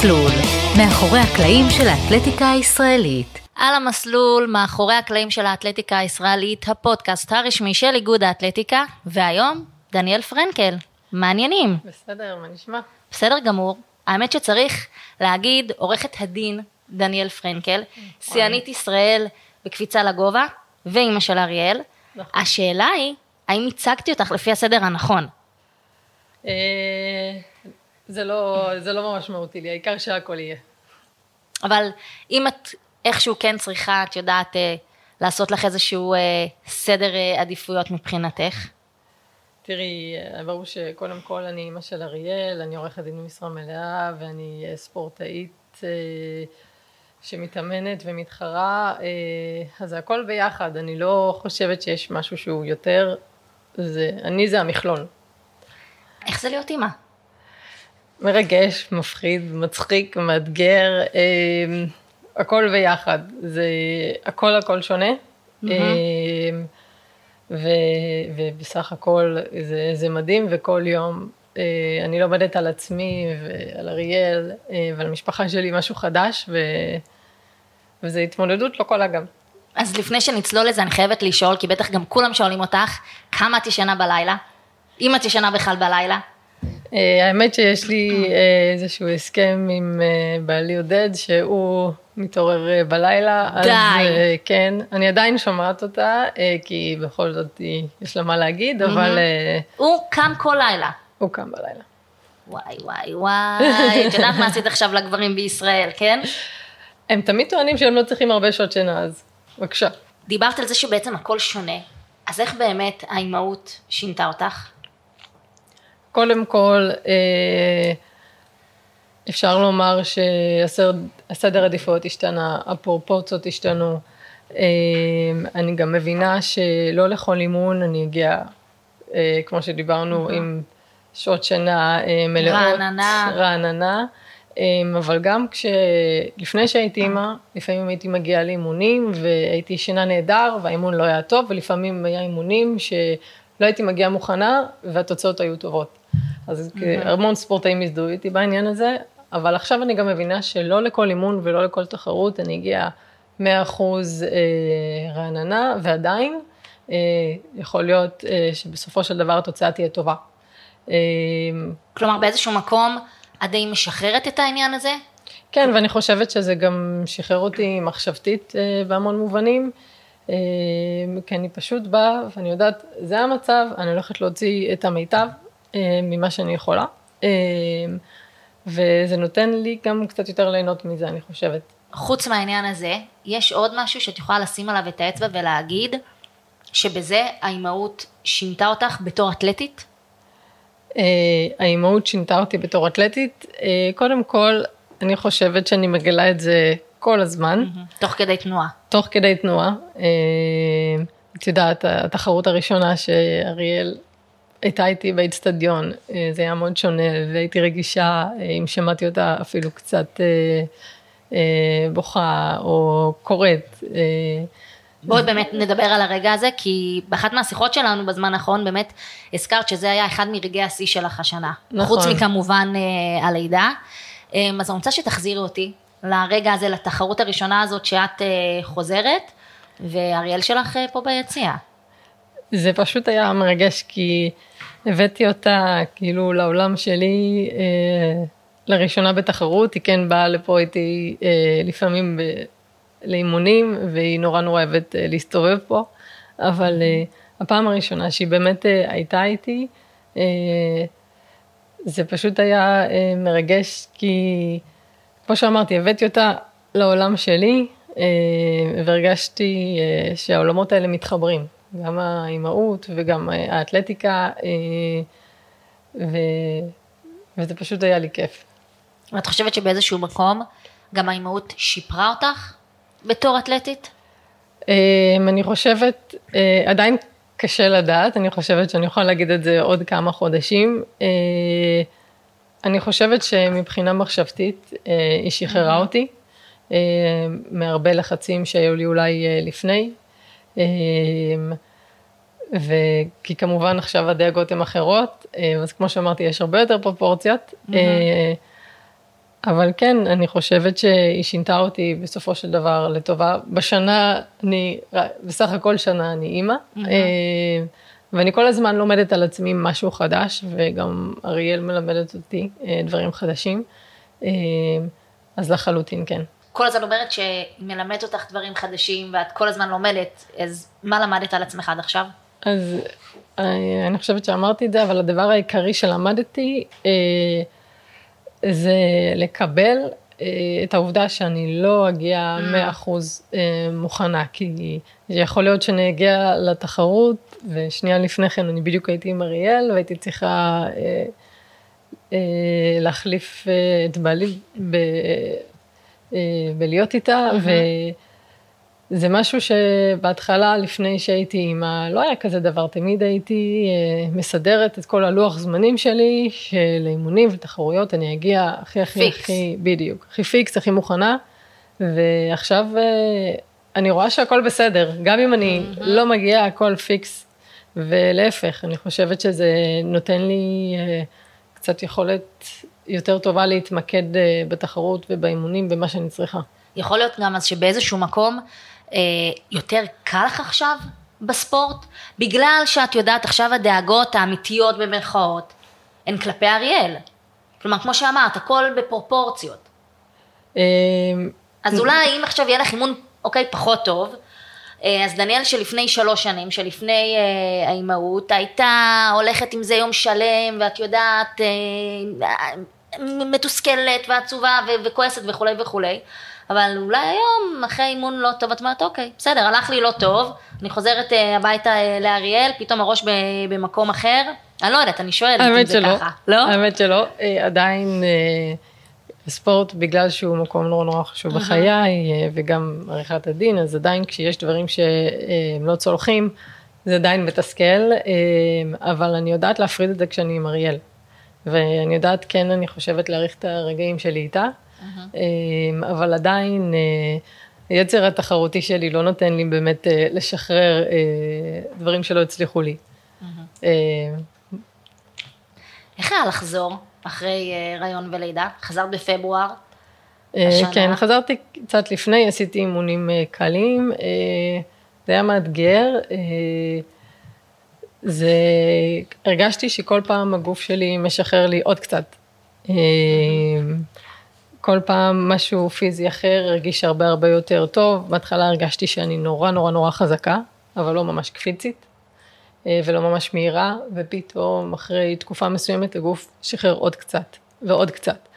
המסלול, מאחורי הקלעים של האתלטיקה הישראלית. על המסלול, מאחורי הקלעים של האתלטיקה הישראלית, הפודקאסט הרשמי של איגוד האתלטיקה, והיום, דניאל פרנקל. מעניינים. בסדר, מה נשמע? בסדר גמור. האמת שצריך להגיד, עורכת הדין דניאל פרנקל, שיאנית ישראל בקפיצה לגובה, ואימא של אריאל. נכון. השאלה היא, האם הצגתי אותך לפי הסדר הנכון? זה לא, זה לא ממש מהותי לי, העיקר שהכל יהיה. אבל אם את איכשהו כן צריכה, את יודעת, אה, לעשות לך איזשהו אה, סדר אה, עדיפויות מבחינתך. תראי, אה, ברור שקודם כל אני אימא של אריאל, אני עורכת דין במשרה מלאה ואני אה, ספורטאית אה, שמתאמנת ומתחרה, אז זה הכל ביחד, אני לא חושבת שיש משהו שהוא יותר, זה, אני זה המכלול. איך זה להיות אימא? מרגש, מפחיד, מצחיק, מאתגר, אה, הכל ביחד, זה הכל הכל שונה. אה, ו, ובסך הכל זה, זה מדהים וכל יום אה, אני לומדת על עצמי ועל אריאל אה, ועל המשפחה שלי משהו חדש ו, וזה התמודדות לא כל אגב. אז לפני שנצלול לזה, אני חייבת לשאול, כי בטח גם כולם שואלים אותך, כמה את ישנה בלילה? אם את ישנה בכלל בלילה? אה, האמת שיש לי אה, איזשהו הסכם עם אה, בעלי עודד שהוא מתעורר בלילה. אז די. אה, כן, אני עדיין שומעת אותה כי בכל זאת יש לה מה להגיד, אבל הוא קם כל לילה. הוא קם בלילה. וואי וואי וואי, את יודעת מה עשית עכשיו לגברים בישראל, כן? הם תמיד טוענים שהם לא צריכים הרבה שעות שינה, אז בבקשה. דיברת על זה שבעצם הכל שונה, אז איך באמת האימהות שינתה אותך? קודם כל, אה, אפשר לומר שהסדר עדיפויות השתנה, הפרופורציות השתנו. אה, אני גם מבינה שלא לכל אימון אני אגיע, אה, כמו שדיברנו, עם שעות שינה מלאות. רעננה. רעננה. אבל גם כש... לפני שהייתי אימא, לפעמים הייתי מגיעה לאימונים והייתי ישנה נהדר והאימון לא היה טוב, ולפעמים היה אימונים שלא הייתי מגיעה מוכנה והתוצאות היו טובות. אז המון ספורטאים הזדהו איתי בעניין הזה, אבל עכשיו אני גם מבינה שלא לכל אימון ולא לכל תחרות אני אגיע 100% אה, רעננה, ועדיין אה, יכול להיות אה, שבסופו של דבר התוצאה תהיה טובה. כלומר באיזשהו מקום את די משחררת את העניין הזה? כן, ואני חושבת שזה גם שחרר אותי מחשבתית בהמון מובנים, כי אני פשוט באה ואני יודעת, זה המצב, אני הולכת להוציא את המיטב ממה שאני יכולה, אה, וזה נותן לי גם קצת יותר ליהנות מזה, אני חושבת. חוץ מהעניין הזה, יש עוד משהו שאת יכולה לשים עליו את האצבע ולהגיד שבזה האימהות שינתה אותך בתור אתלטית? אה, האימהות שינתה אותי בתור אתלטית, אה, קודם כל, אני חושבת שאני מגלה את זה כל הזמן. תוך כדי תנועה. תוך כדי תנועה. אה, את יודעת, התחרות הראשונה שאריאל הייתה איתי באיצטדיון, אה, זה היה מאוד שונה, והייתי רגישה, אה, אם שמעתי אותה אפילו קצת אה, בוכה או קוראת. בואי באמת נדבר על הרגע הזה, כי באחת מהשיחות שלנו בזמן האחרון באמת הזכרת שזה היה אחד מרגעי השיא שלך השנה. נכון. חוץ מכמובן הלידה. אז אני רוצה שתחזירי אותי לרגע הזה, לתחרות הראשונה הזאת שאת חוזרת, ואריאל שלך פה ביציע. זה פשוט היה מרגש כי הבאתי אותה כאילו לעולם שלי אה, לראשונה בתחרות, היא כן באה לפה איתי אה, לפעמים ב, לאימונים והיא נורא נורא אוהבת אה, להסתובב פה, אבל אה, הפעם הראשונה שהיא באמת אה, הייתה איתי, אה, זה פשוט היה אה, מרגש כי כמו שאמרתי, הבאתי אותה לעולם שלי אה, והרגשתי אה, שהעולמות האלה מתחברים, גם האימהות וגם אה, האתלטיקה, אה, ו... וזה פשוט היה לי כיף. ואת חושבת שבאיזשהו מקום גם האימהות שיפרה אותך בתור אתלטית? אה, אני חושבת, עדיין קשה לדעת, אני חושבת שאני יכולה להגיד את זה עוד כמה חודשים. אני חושבת שמבחינה מחשבתית היא שחררה אותי אה, מהרבה לחצים שהיו לי אולי לפני. אה, וכי כמובן עכשיו הדאגות הן אחרות, אה, אז כמו שאמרתי, יש הרבה יותר פרופורציות. אה, אבל כן, אני חושבת שהיא שינתה אותי בסופו של דבר לטובה. בשנה, אני, בסך הכל שנה אני אימא, mm-hmm. ואני כל הזמן לומדת על עצמי משהו חדש, וגם אריאל מלמדת אותי אה, דברים חדשים, אז לחלוטין כן. כל הזמן אומרת שהיא מלמדת אותך דברים חדשים, ואת כל הזמן לומדת, אז מה למדת על עצמך עד עכשיו? אז אני חושבת שאמרתי את זה, אבל הדבר העיקרי שלמדתי, זה לקבל אה, את העובדה שאני לא אגיע 100% אה, מוכנה, כי יכול להיות שאני אגיע לתחרות, ושנייה לפני כן אני בדיוק הייתי עם אריאל, והייתי צריכה אה, להחליף את בעלי בלהיות איתה, mm-hmm. זה משהו שבהתחלה, לפני שהייתי אימא, לא היה כזה דבר, תמיד הייתי אה, מסדרת את כל הלוח זמנים שלי, של אימונים ותחרויות, אני אגיע הכי הכי פיקס. הכי, בדיוק, הכי פיקס, הכי מוכנה, ועכשיו אה, אני רואה שהכל בסדר, גם אם אני mm-hmm. לא מגיעה, הכל פיקס, ולהפך, אני חושבת שזה נותן לי אה, קצת יכולת יותר טובה להתמקד בתחרות ובאימונים, במה שאני צריכה. יכול להיות גם אז שבאיזשהו מקום, אה, יותר קל לך עכשיו בספורט? בגלל שאת יודעת עכשיו הדאגות האמיתיות במרכאות הן כלפי אריאל. כלומר, כמו שאמרת, הכל בפרופורציות. אה, אז אולי אם עכשיו יהיה לך אימון, אוקיי, פחות טוב, אה, אז דניאל שלפני שלוש שנים, שלפני אה, האימהות, הייתה הולכת עם זה יום שלם, ואת יודעת, אה, מתוסכלת ועצובה וכועסת וכולי וכולי. אבל אולי היום, אחרי אימון לא טוב, את אומרת, אוקיי, בסדר, הלך לי לא טוב, אני חוזרת אה, הביתה אה, לאריאל, פתאום הראש במקום אחר, אני לא יודעת, אני שואלת אם זה שלא, ככה. לא? האמת שלא, אה, עדיין ספורט, בגלל שהוא מקום נורא נורא חשוב בחיי, וגם עריכת הדין, אז עדיין כשיש דברים שהם לא צולחים, זה עדיין מתסכל, אבל אני יודעת להפריד את זה כשאני עם אריאל. ואני יודעת, כן, אני חושבת להעריך את הרגעים שלי איתה. אמ, אבל עדיין אה, היצר התחרותי שלי לא נותן לי באמת אה, לשחרר אה, דברים שלא הצליחו לי. איך היה לחזור אחרי הריון ולידה? חזרת בפברואר? כן, חזרתי קצת לפני, עשיתי אימונים קלים, זה היה מאתגר. זה, הרגשתי שכל פעם הגוף שלי משחרר לי עוד קצת. כל פעם משהו פיזי אחר הרגיש הרבה הרבה יותר טוב. בהתחלה הרגשתי שאני נורא נורא נורא חזקה, אבל לא ממש קפיצית, אה, ולא ממש מהירה, ופתאום אחרי תקופה מסוימת הגוף שחרר עוד קצת, ועוד קצת.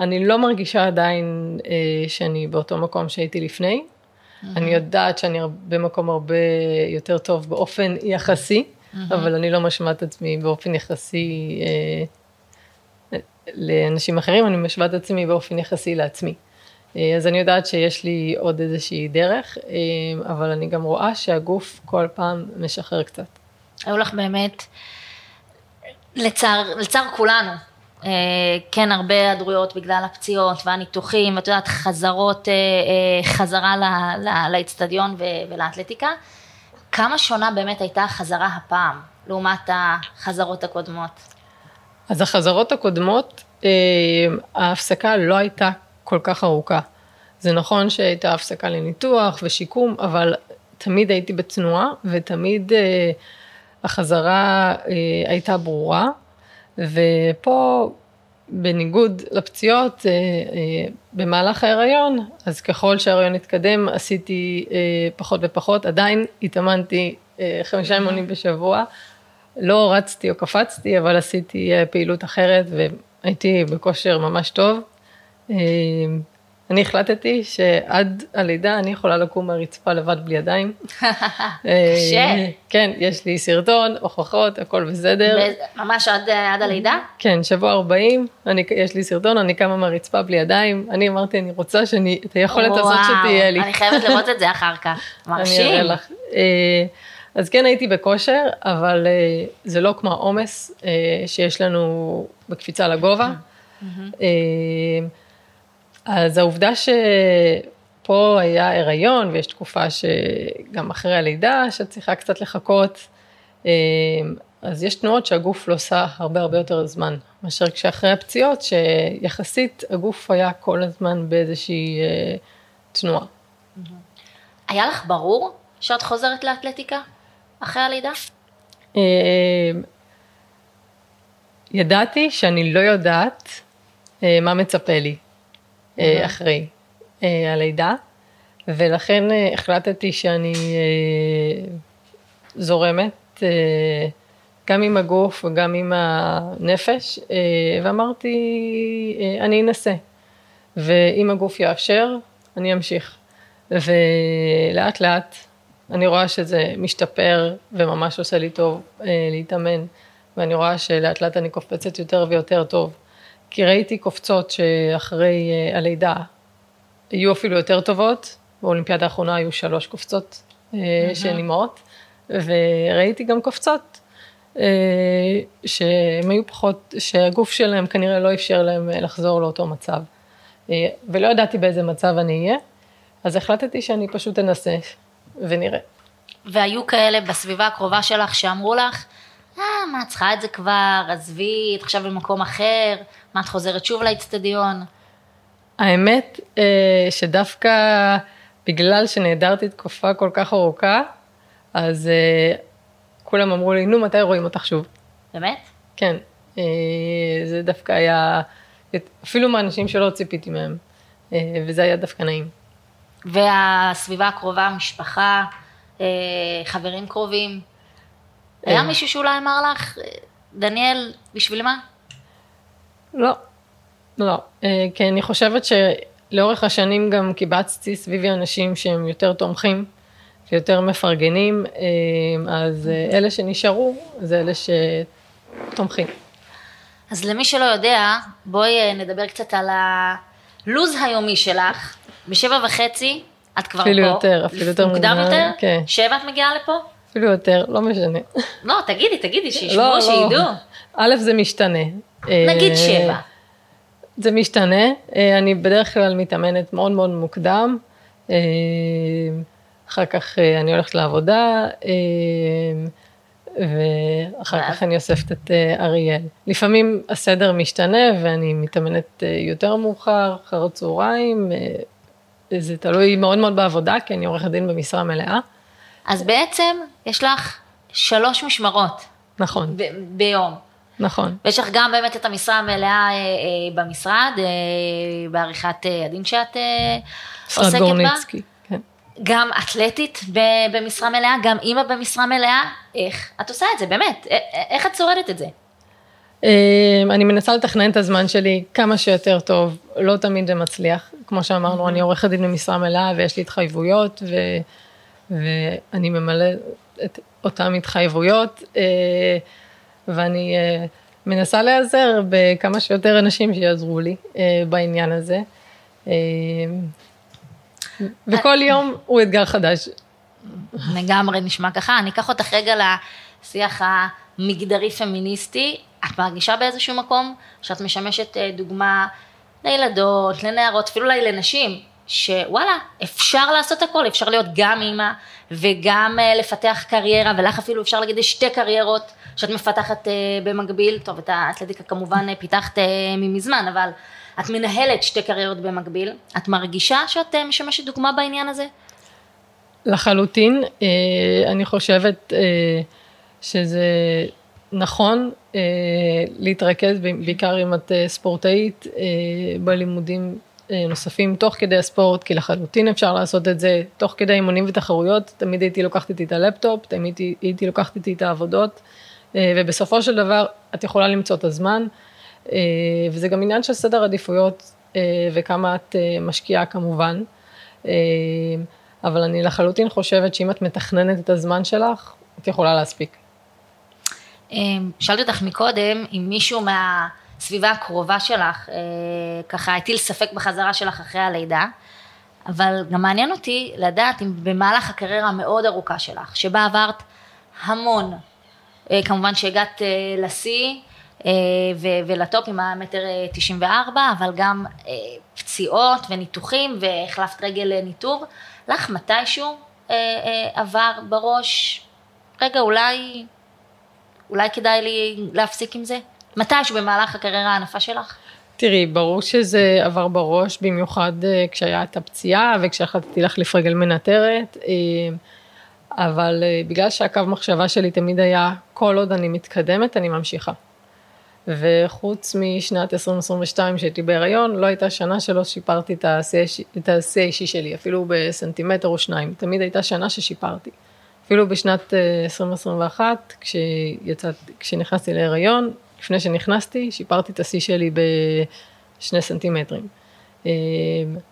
אני לא מרגישה עדיין אה, שאני באותו מקום שהייתי לפני. Mm-hmm. אני יודעת שאני במקום הרבה יותר טוב באופן יחסי, mm-hmm. אבל אני לא משמעת את עצמי באופן יחסי אה, לאנשים אחרים, אני משווה את עצמי באופן יחסי לעצמי. אה, אז אני יודעת שיש לי עוד איזושהי דרך, אה, אבל אני גם רואה שהגוף כל פעם משחרר קצת. היו לך באמת, לצער, לצער כולנו, כן הרבה היעדרויות בגלל הפציעות והניתוחים, ואת יודעת, חזרות, חזרה לאצטדיון ולאתלטיקה. כמה שונה באמת הייתה החזרה הפעם, לעומת החזרות הקודמות? אז החזרות הקודמות, אה, ההפסקה לא הייתה כל כך ארוכה. זה נכון שהייתה הפסקה לניתוח ושיקום, אבל תמיד הייתי בתנועה ותמיד אה, החזרה אה, הייתה ברורה. ופה, בניגוד לפציעות, במהלך ההיריון, אז ככל שההיריון התקדם, עשיתי פחות ופחות, עדיין התאמנתי חמישה אימונים בשבוע. לא רצתי או קפצתי, אבל עשיתי אה, פעילות אחרת והייתי בכושר ממש טוב. אה, אני החלטתי שעד הלידה אני יכולה לקום מהרצפה לבד בלי ידיים. קשה. אה, כן, יש לי סרטון, הוכחות, הכל בסדר. ממש עד, עד הלידה? כן, שבוע 40, אני, יש לי סרטון, אני קמה מהרצפה בלי ידיים. אני אמרתי, אני רוצה שאני, את היכולת הזאת שתהיה לי. אני חייבת לראות את זה אחר כך. מרשים. אני אראה לך. אז כן הייתי בכושר, אבל אה, זה לא כמו העומס אה, שיש לנו בקפיצה לגובה. אה, אז העובדה שפה היה הריון ויש תקופה שגם אחרי הלידה שאת צריכה קצת לחכות, אז יש תנועות שהגוף לא עושה הרבה הרבה יותר זמן. מאשר כשאחרי הפציעות, שיחסית הגוף היה כל הזמן באיזושהי אה, תנועה. היה לך ברור שאת חוזרת לאתלטיקה אחרי הלידה? אה, ידעתי שאני לא יודעת אה, מה מצפה לי אחרי אה, הלידה, ולכן אה, החלטתי שאני אה, זורמת אה, גם עם הגוף וגם עם הנפש, אה, ואמרתי, אה, אני אנסה, ואם הגוף יאפשר, אני אמשיך. ולאט לאט אני רואה שזה משתפר וממש עושה לי טוב אה, להתאמן, ואני רואה שלאט לאט אני קופצת יותר ויותר טוב. כי ראיתי קופצות שאחרי אה, הלידה יהיו אפילו יותר טובות, באולימפיאדה האחרונה היו שלוש קופצות אה, שהן אימהות, וראיתי גם קופצות אה, שהן היו פחות, שהגוף שלהם כנראה לא אפשר להם לחזור לאותו מצב. ולא ידעתי באיזה מצב אני אהיה, אז החלטתי שאני פשוט אנסה ונראה. והיו כאלה בסביבה הקרובה שלך שאמרו לך, אה, מה, את צריכה את זה כבר, עזבי, את עכשיו במקום אחר, מה, את חוזרת שוב לאצטדיון? האמת אה, שדווקא בגלל שנעדרתי תקופה כל כך ארוכה, אז אה, כולם אמרו לי, נו, מתי רואים אותך שוב? באמת? כן, אה, זה דווקא היה, אפילו מאנשים שלא ציפיתי מהם, וזה היה דווקא נעים. והסביבה הקרובה, המשפחה, אה, חברים קרובים. היה אה. מישהו שאולי אמר לך, דניאל, בשביל מה? לא, לא, אה, כי אני חושבת שלאורך השנים גם קיבצתי סביבי אנשים שהם יותר תומכים ויותר מפרגנים, אה, אז אה, אלה שנשארו זה אלה שתומכים. אז למי שלא יודע, בואי נדבר קצת על הלו"ז היומי שלך. בשבע וחצי את כבר אפילו פה. יותר, אפילו יותר מוקדם מוקדם, יותר? כן. שבע את מגיעה לפה? אפילו יותר, לא משנה. לא, תגידי, תגידי, שישמעו, שידעו. א', זה משתנה. נגיד אה, שבע. זה משתנה, אה, אני בדרך כלל מתאמנת מאוד מאוד מוקדם, אה, אחר כך אני הולכת לעבודה, ואחר? כך אני אוספת את אריאל. לפעמים הסדר משתנה ואני מתאמנת יותר מאוחר, אחר הצהריים, זה תלוי מאוד מאוד בעבודה, כי אני עורכת דין במשרה מלאה. אז בעצם יש לך שלוש משמרות נכון, ביום. נכון. ויש לך גם באמת את המשרה המלאה אה, אה, במשרד, אה, בעריכת אה, הדין שאת אה, עוסקת בה. גורניצקי, כן. גם אתלטית במשרה מלאה, גם אימא במשרה מלאה. איך את עושה את זה, באמת? איך את שורדת את זה? אה, אני מנסה לתכנן את הזמן שלי כמה שיותר טוב, לא תמיד זה מצליח. כמו שאמרנו, אני עורכת דין במשרה מלאה ויש לי התחייבויות, ו, ואני ממלא את אותן התחייבויות, אה, ואני אה, מנסה להיעזר בכמה שיותר אנשים שיעזרו לי אה, בעניין הזה. אה, וכל יום הוא אתגר חדש. לגמרי נשמע ככה. אני אקח אותך רגע לשיח המגדרי פמיניסטי. את מרגישה באיזשהו מקום שאת משמשת דוגמה לילדות, לנערות, אפילו אולי לנשים, שוואלה, אפשר לעשות הכל, אפשר להיות גם אימא וגם אה, לפתח קריירה, ולך אפילו אפשר להגיד יש שתי קריירות שאת מפתחת אה, במקביל. טוב, את האתלטיקה כמובן אה, פיתחת ממזמן, אבל את מנהלת שתי קריירות במקביל. את מרגישה שאת משמשת דוגמה בעניין הזה? לחלוטין, אני חושבת שזה נכון להתרכז, בעיקר אם את ספורטאית, בלימודים נוספים תוך כדי הספורט, כי לחלוטין אפשר לעשות את זה תוך כדי אימונים ותחרויות, תמיד הייתי לוקחת איתי את הלפטופ, תמיד הייתי, לוקחת איתי את העבודות, אה, ובסופו של דבר את יכולה למצוא את הזמן, אה, וזה גם עניין של סדר עדיפויות אה, וכמה את אה, משקיעה כמובן. אה, אבל אני לחלוטין חושבת שאם את מתכננת את הזמן שלך, את יכולה להספיק. שאלתי אותך מקודם אם מישהו מהסביבה הקרובה שלך אה, ככה הטיל ספק בחזרה שלך אחרי הלידה, אבל גם מעניין אותי לדעת אם במהלך הקריירה המאוד ארוכה שלך, שבה עברת המון, אה, כמובן שהגעת אה, לשיא ו- ולטופ עם המטר אה, 94, אבל גם פציעות וניתוחים והחלפת רגל לניתוב, לך מתישהו עבר בראש, רגע אולי אולי כדאי לי להפסיק עם זה? מתישהו במהלך הקריירה הענפה שלך? תראי, ברור שזה עבר בראש, במיוחד אה, כשהיה את הפציעה וכשהחלטתי להחליף רגל מנטרת, אה, אבל אה, בגלל שהקו מחשבה שלי תמיד היה, כל עוד אני מתקדמת, אני ממשיכה. וחוץ משנת 2022 שהייתי בהיריון, לא הייתה שנה שלא שיפרתי את השיא האישי שלי, אפילו בסנטימטר או שניים, תמיד הייתה שנה ששיפרתי. אפילו בשנת 2021, כשיצאת, כשנכנסתי להיריון, לפני שנכנסתי, שיפרתי את השיא שלי בשני סנטימטרים. אה,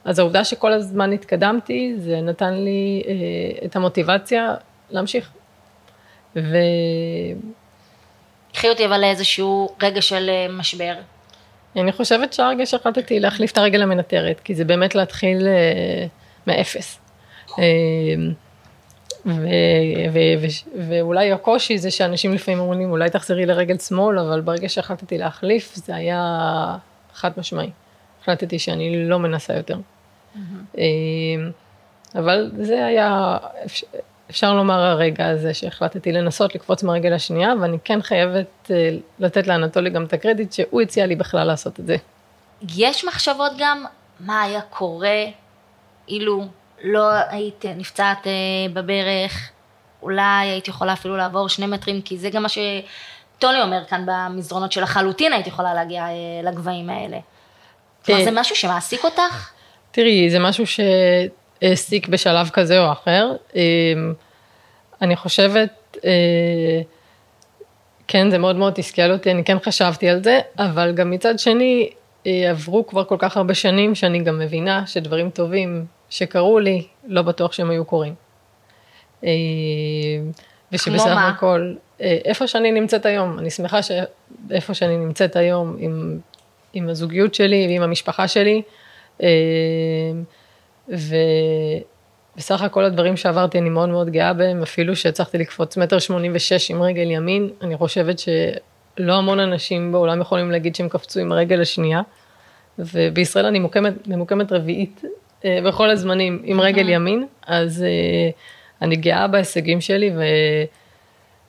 אז העובדה שכל הזמן התקדמתי, זה נתן לי אה, את המוטיבציה להמשיך. ו... קחי אותי אבל לאיזשהו רגע של אה, משבר. אני חושבת שהרגע שהחלטתי להחליף את הרגל המנטרת, כי זה באמת להתחיל מאפס. ואולי הקושי זה שאנשים לפעמים אומרים אולי תחזרי לרגל שמאל, אבל ברגע שהחלטתי להחליף זה היה חד משמעי. החלטתי שאני לא מנסה יותר. Mm-hmm. אבל זה היה, אפשר לומר הרגע הזה שהחלטתי לנסות לקפוץ מהרגל השנייה, ואני כן חייבת אה, לתת לאנטולי גם את הקרדיט שהוא הציע לי בכלל לעשות את זה. יש מחשבות גם מה היה קורה אילו לא היית נפצעת אה, בברך, אולי היית יכולה אפילו לעבור שני מטרים, כי זה גם מה שטולי אומר כאן במסדרונות של לחלוטין היית יכולה להגיע אה, לגבהים האלה. כלומר, זה משהו שמעסיק אותך? תראי, זה משהו שהעסיק בשלב כזה או אחר. אה, אני חושבת, כן, זה מאוד מאוד תסכל אותי, אני כן חשבתי על זה, אבל גם מצד שני, עברו כבר כל כך הרבה שנים שאני גם מבינה שדברים טובים שקרו לי, לא בטוח שהם היו קורים. אה, ושבסך הכל, אה, איפה שאני נמצאת היום, אני שמחה שאיפה שאני נמצאת היום עם, עם הזוגיות שלי ועם המשפחה שלי, אה, ובסך הכל הדברים שעברתי אני מאוד מאוד גאה בהם, אפילו שהצלחתי לקפוץ מטר שמונים ושש עם רגל ימין, אני חושבת שלא המון אנשים בעולם יכולים להגיד שהם קפצו עם הרגל השנייה, ובישראל אני מוקמת, ממוקמת רביעית בכל הזמנים עם רגל ימין, אז אה, אני גאה בהישגים שלי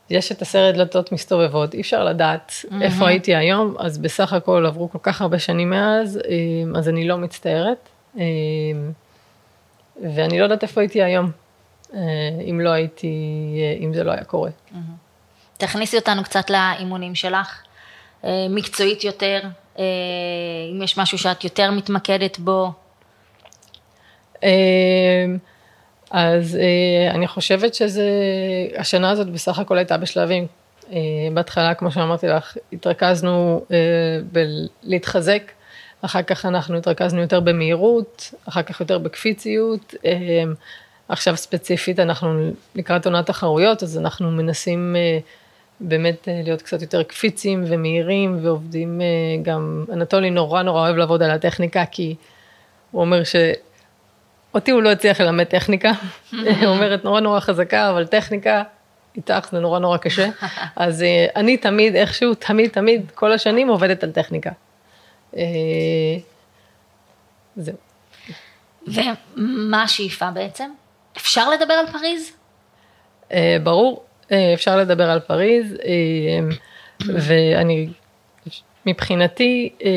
ויש את הסרט דלתות מסתובבות, אי אפשר לדעת איפה הייתי היום, אז בסך הכל עברו כל כך הרבה שנים מאז, אה, אז אני לא מצטערת, ואני לא יודעת איפה הייתי היום, אם לא הייתי, אם זה לא היה קורה. תכניסי אותנו קצת לאימונים שלך, מקצועית יותר, אם יש משהו שאת יותר מתמקדת בו. אמ, אז אה, אני חושבת שזה, השנה הזאת בסך הכל הייתה בשלבים. אה, בהתחלה, כמו שאמרתי לך, התרכזנו אה, בלהתחזק, אחר כך אנחנו התרכזנו יותר במהירות, אחר כך יותר בקפיציות. עכשיו ספציפית אנחנו לקראת עונת תחרויות, אז אנחנו מנסים באמת להיות קצת יותר קפיצים ומהירים ועובדים גם, אנטולי נורא נורא אוהב לעבוד על הטכניקה, כי הוא אומר ש... אותי הוא לא הצליח ללמד טכניקה, היא אומרת נורא נורא חזקה, אבל טכניקה, איתך זה נורא נורא קשה. אז אה, אני תמיד, איכשהו, תמיד, תמיד, כל השנים עובדת על טכניקה. אה, זהו. ומה השאיפה בעצם? אפשר לדבר על פריז? אה, ברור, אפשר לדבר על פריז, ואני מבחינתי, אה,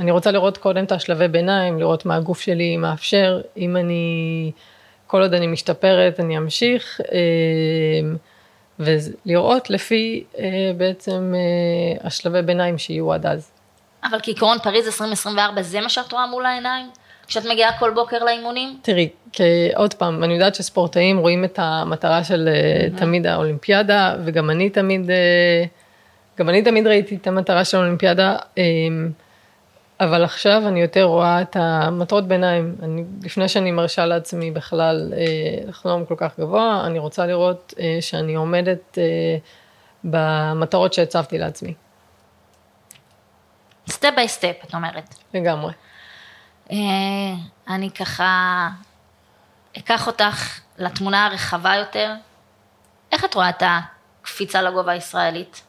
אני רוצה לראות קודם את השלבי ביניים, לראות מה הגוף שלי מאפשר, אם אני, כל עוד אני משתפרת, אני אמשיך, אה, ולראות לפי אה, בעצם השלבי ביניים שיהיו עד אז. אבל כעיקרון פריז 2024 זה מה שאת רואה מול העיניים? כשאת מגיעה כל בוקר לאימונים? תראי, עוד פעם, אני יודעת שספורטאים רואים את המטרה של mm-hmm. תמיד האולימפיאדה, וגם אני תמיד... גם אני תמיד ראיתי את המטרה של האולימפיאדה, אמ, אבל עכשיו אני יותר רואה את המטרות ביניים. אני, לפני שאני מרשה לעצמי בכלל אה, לחלום כל כך גבוה, אני רוצה לראות אה, שאני עומדת אה, במטרות שהצבתי לעצמי. step by step, את אומרת. לגמרי. אני ככה אקח אותך לתמונה הרחבה יותר. איך את רואה את הקפיצה לגובה הישראלית?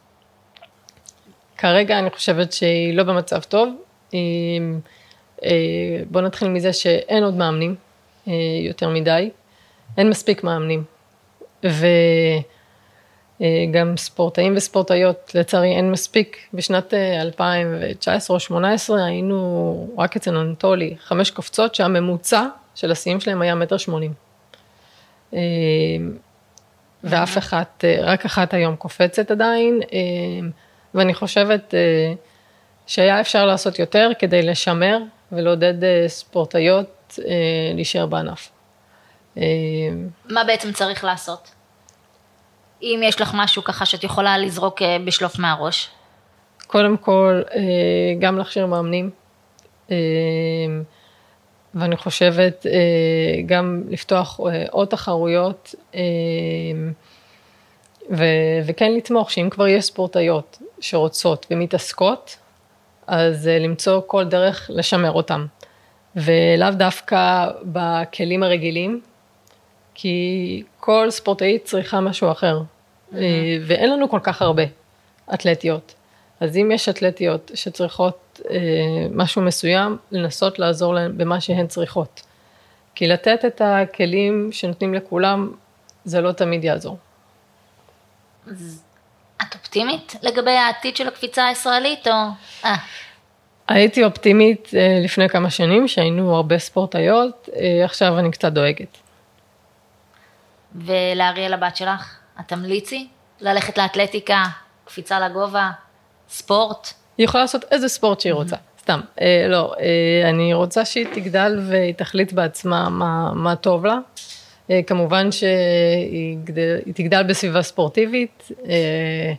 כרגע אני חושבת שהיא לא במצב טוב. אה, בוא נתחיל מזה שאין עוד מאמנים אה, יותר מדי, אין מספיק מאמנים. אה, גם ספורטאים וספורטאיות, לצערי אין מספיק. בשנת 2019 או 2018 היינו רק אצל אנטולי, חמש קופצות שהממוצע של השיאים שלהם היה מטר שמונים. ואף אחת, רק אחת היום קופצת עדיין, ואני חושבת שהיה אפשר לעשות יותר כדי לשמר ולעודד ספורטאיות להישאר בענף. מה בעצם צריך לעשות? אם יש לך משהו ככה שאת יכולה לזרוק אה, בשלוף מהראש. קודם כל, אה, גם להכשיר מאמנים, אה, ואני חושבת גם לפתוח עוד תחרויות, וכן לתמוך שאם כבר יש ספורטאיות שרוצות ומתעסקות, אז למצוא כל דרך לשמר אותם. ולאו דווקא בכלים הרגילים, כי כל ספורטאית צריכה משהו אחר, mm-hmm. ואין לנו כל כך הרבה אתלטיות. אז אם יש אתלטיות שצריכות אה, משהו מסוים, לנסות לעזור להן במה שהן צריכות. כי לתת את הכלים שנותנים לכולם, זה לא תמיד יעזור. את אופטימית לגבי העתיד של הקפיצה הישראלית, או... אה. הייתי אופטימית לפני כמה שנים, שהיינו הרבה ספורטאיות, עכשיו אני קצת דואגת. ולאריאל הבת שלך, את תמליצי ללכת לאתלטיקה, קפיצה לגובה, ספורט? היא יכולה לעשות איזה ספורט שהיא רוצה, סתם. אה, לא, אה, אני רוצה שהיא תגדל והיא תחליט בעצמה מה, מה טוב לה. אה, כמובן שהיא גדל, תגדל בסביבה ספורטיבית. אה,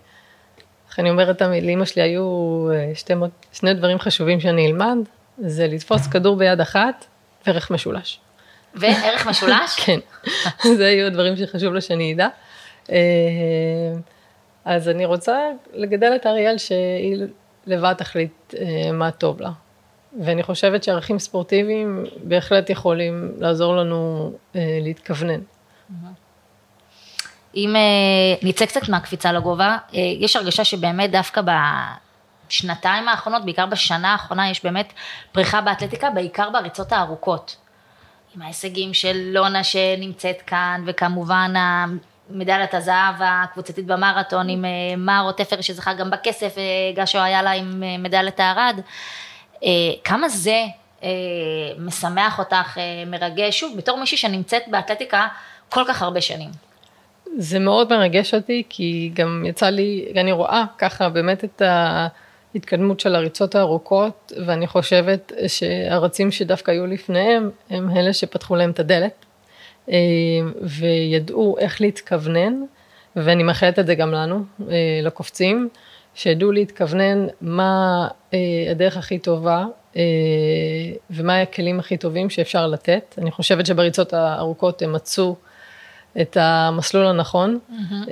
איך אני אומרת לאמא שלי היו אה, שתי, שני דברים חשובים שאני אלמד, זה לתפוס כדור ביד אחת וערך משולש. וערך משולש? כן, זה היו הדברים שחשוב לו שאני אדע. אה, אז אני רוצה לגדל את אריאל שהיא לבד תחליט אה, מה טוב לה. ואני חושבת שערכים ספורטיביים בהחלט יכולים לעזור לנו אה, להתכוונן. אם נצא קצת מהקפיצה לגובה, יש הרגשה שבאמת דווקא בשנתיים האחרונות, בעיקר בשנה האחרונה, יש באמת פריחה באתלטיקה, בעיקר בריצות הארוכות. עם ההישגים של לונה שנמצאת כאן, וכמובן מדליית הזהב הקבוצתית במרתון עם אה, מרו תפר שזכה גם בכסף, אה, גשו היה לה עם אה, מדליית הארד. כמה זה משמח אותך, מרגש, שוב, בתור מישהי שנמצאת באתלטיקה כל כך הרבה שנים. זה מאוד מרגש אותי, כי גם יצא לי, אני רואה ככה באמת את ה... התקדמות של הריצות הארוכות, ואני חושבת שהרצים שדווקא היו לפניהם, הם אלה שפתחו להם את הדלת, אה, וידעו איך להתכוונן, ואני מאחלת את זה גם לנו, אה, לקופצים, שידעו להתכוונן מה אה, הדרך הכי טובה, ומה הכלים הכי טובים שאפשר לתת. אני חושבת שבריצות הארוכות הם מצאו את המסלול הנכון, mm-hmm.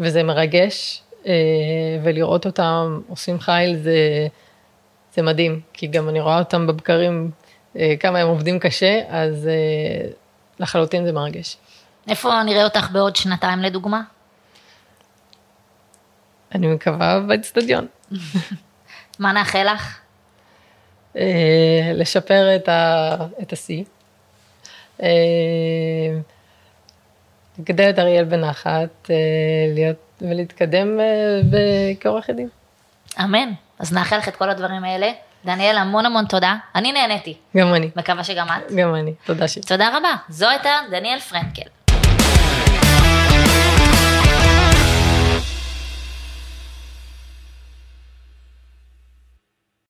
וזה מרגש, אה, ולראות אותם עושים חייל זה, זה מדהים, כי גם אני רואה אותם בבקרים, אה, כמה הם עובדים קשה, אז אה, לחלוטין זה מרגש. איפה נראה אותך בעוד שנתיים לדוגמה? אני מקווה באצטדיון. מה נאחל לך? לשפר את השיא. לגדל את אריאל בנחת, להיות ולהתקדם אה, כעורכת דין. אמן. אז נאחל לך את כל הדברים האלה. דניאל, המון המון תודה. אני נהניתי. גם אני. מקווה שגם את. גם אני. תודה ש... תודה רבה. זו הייתה דניאל פרנקל.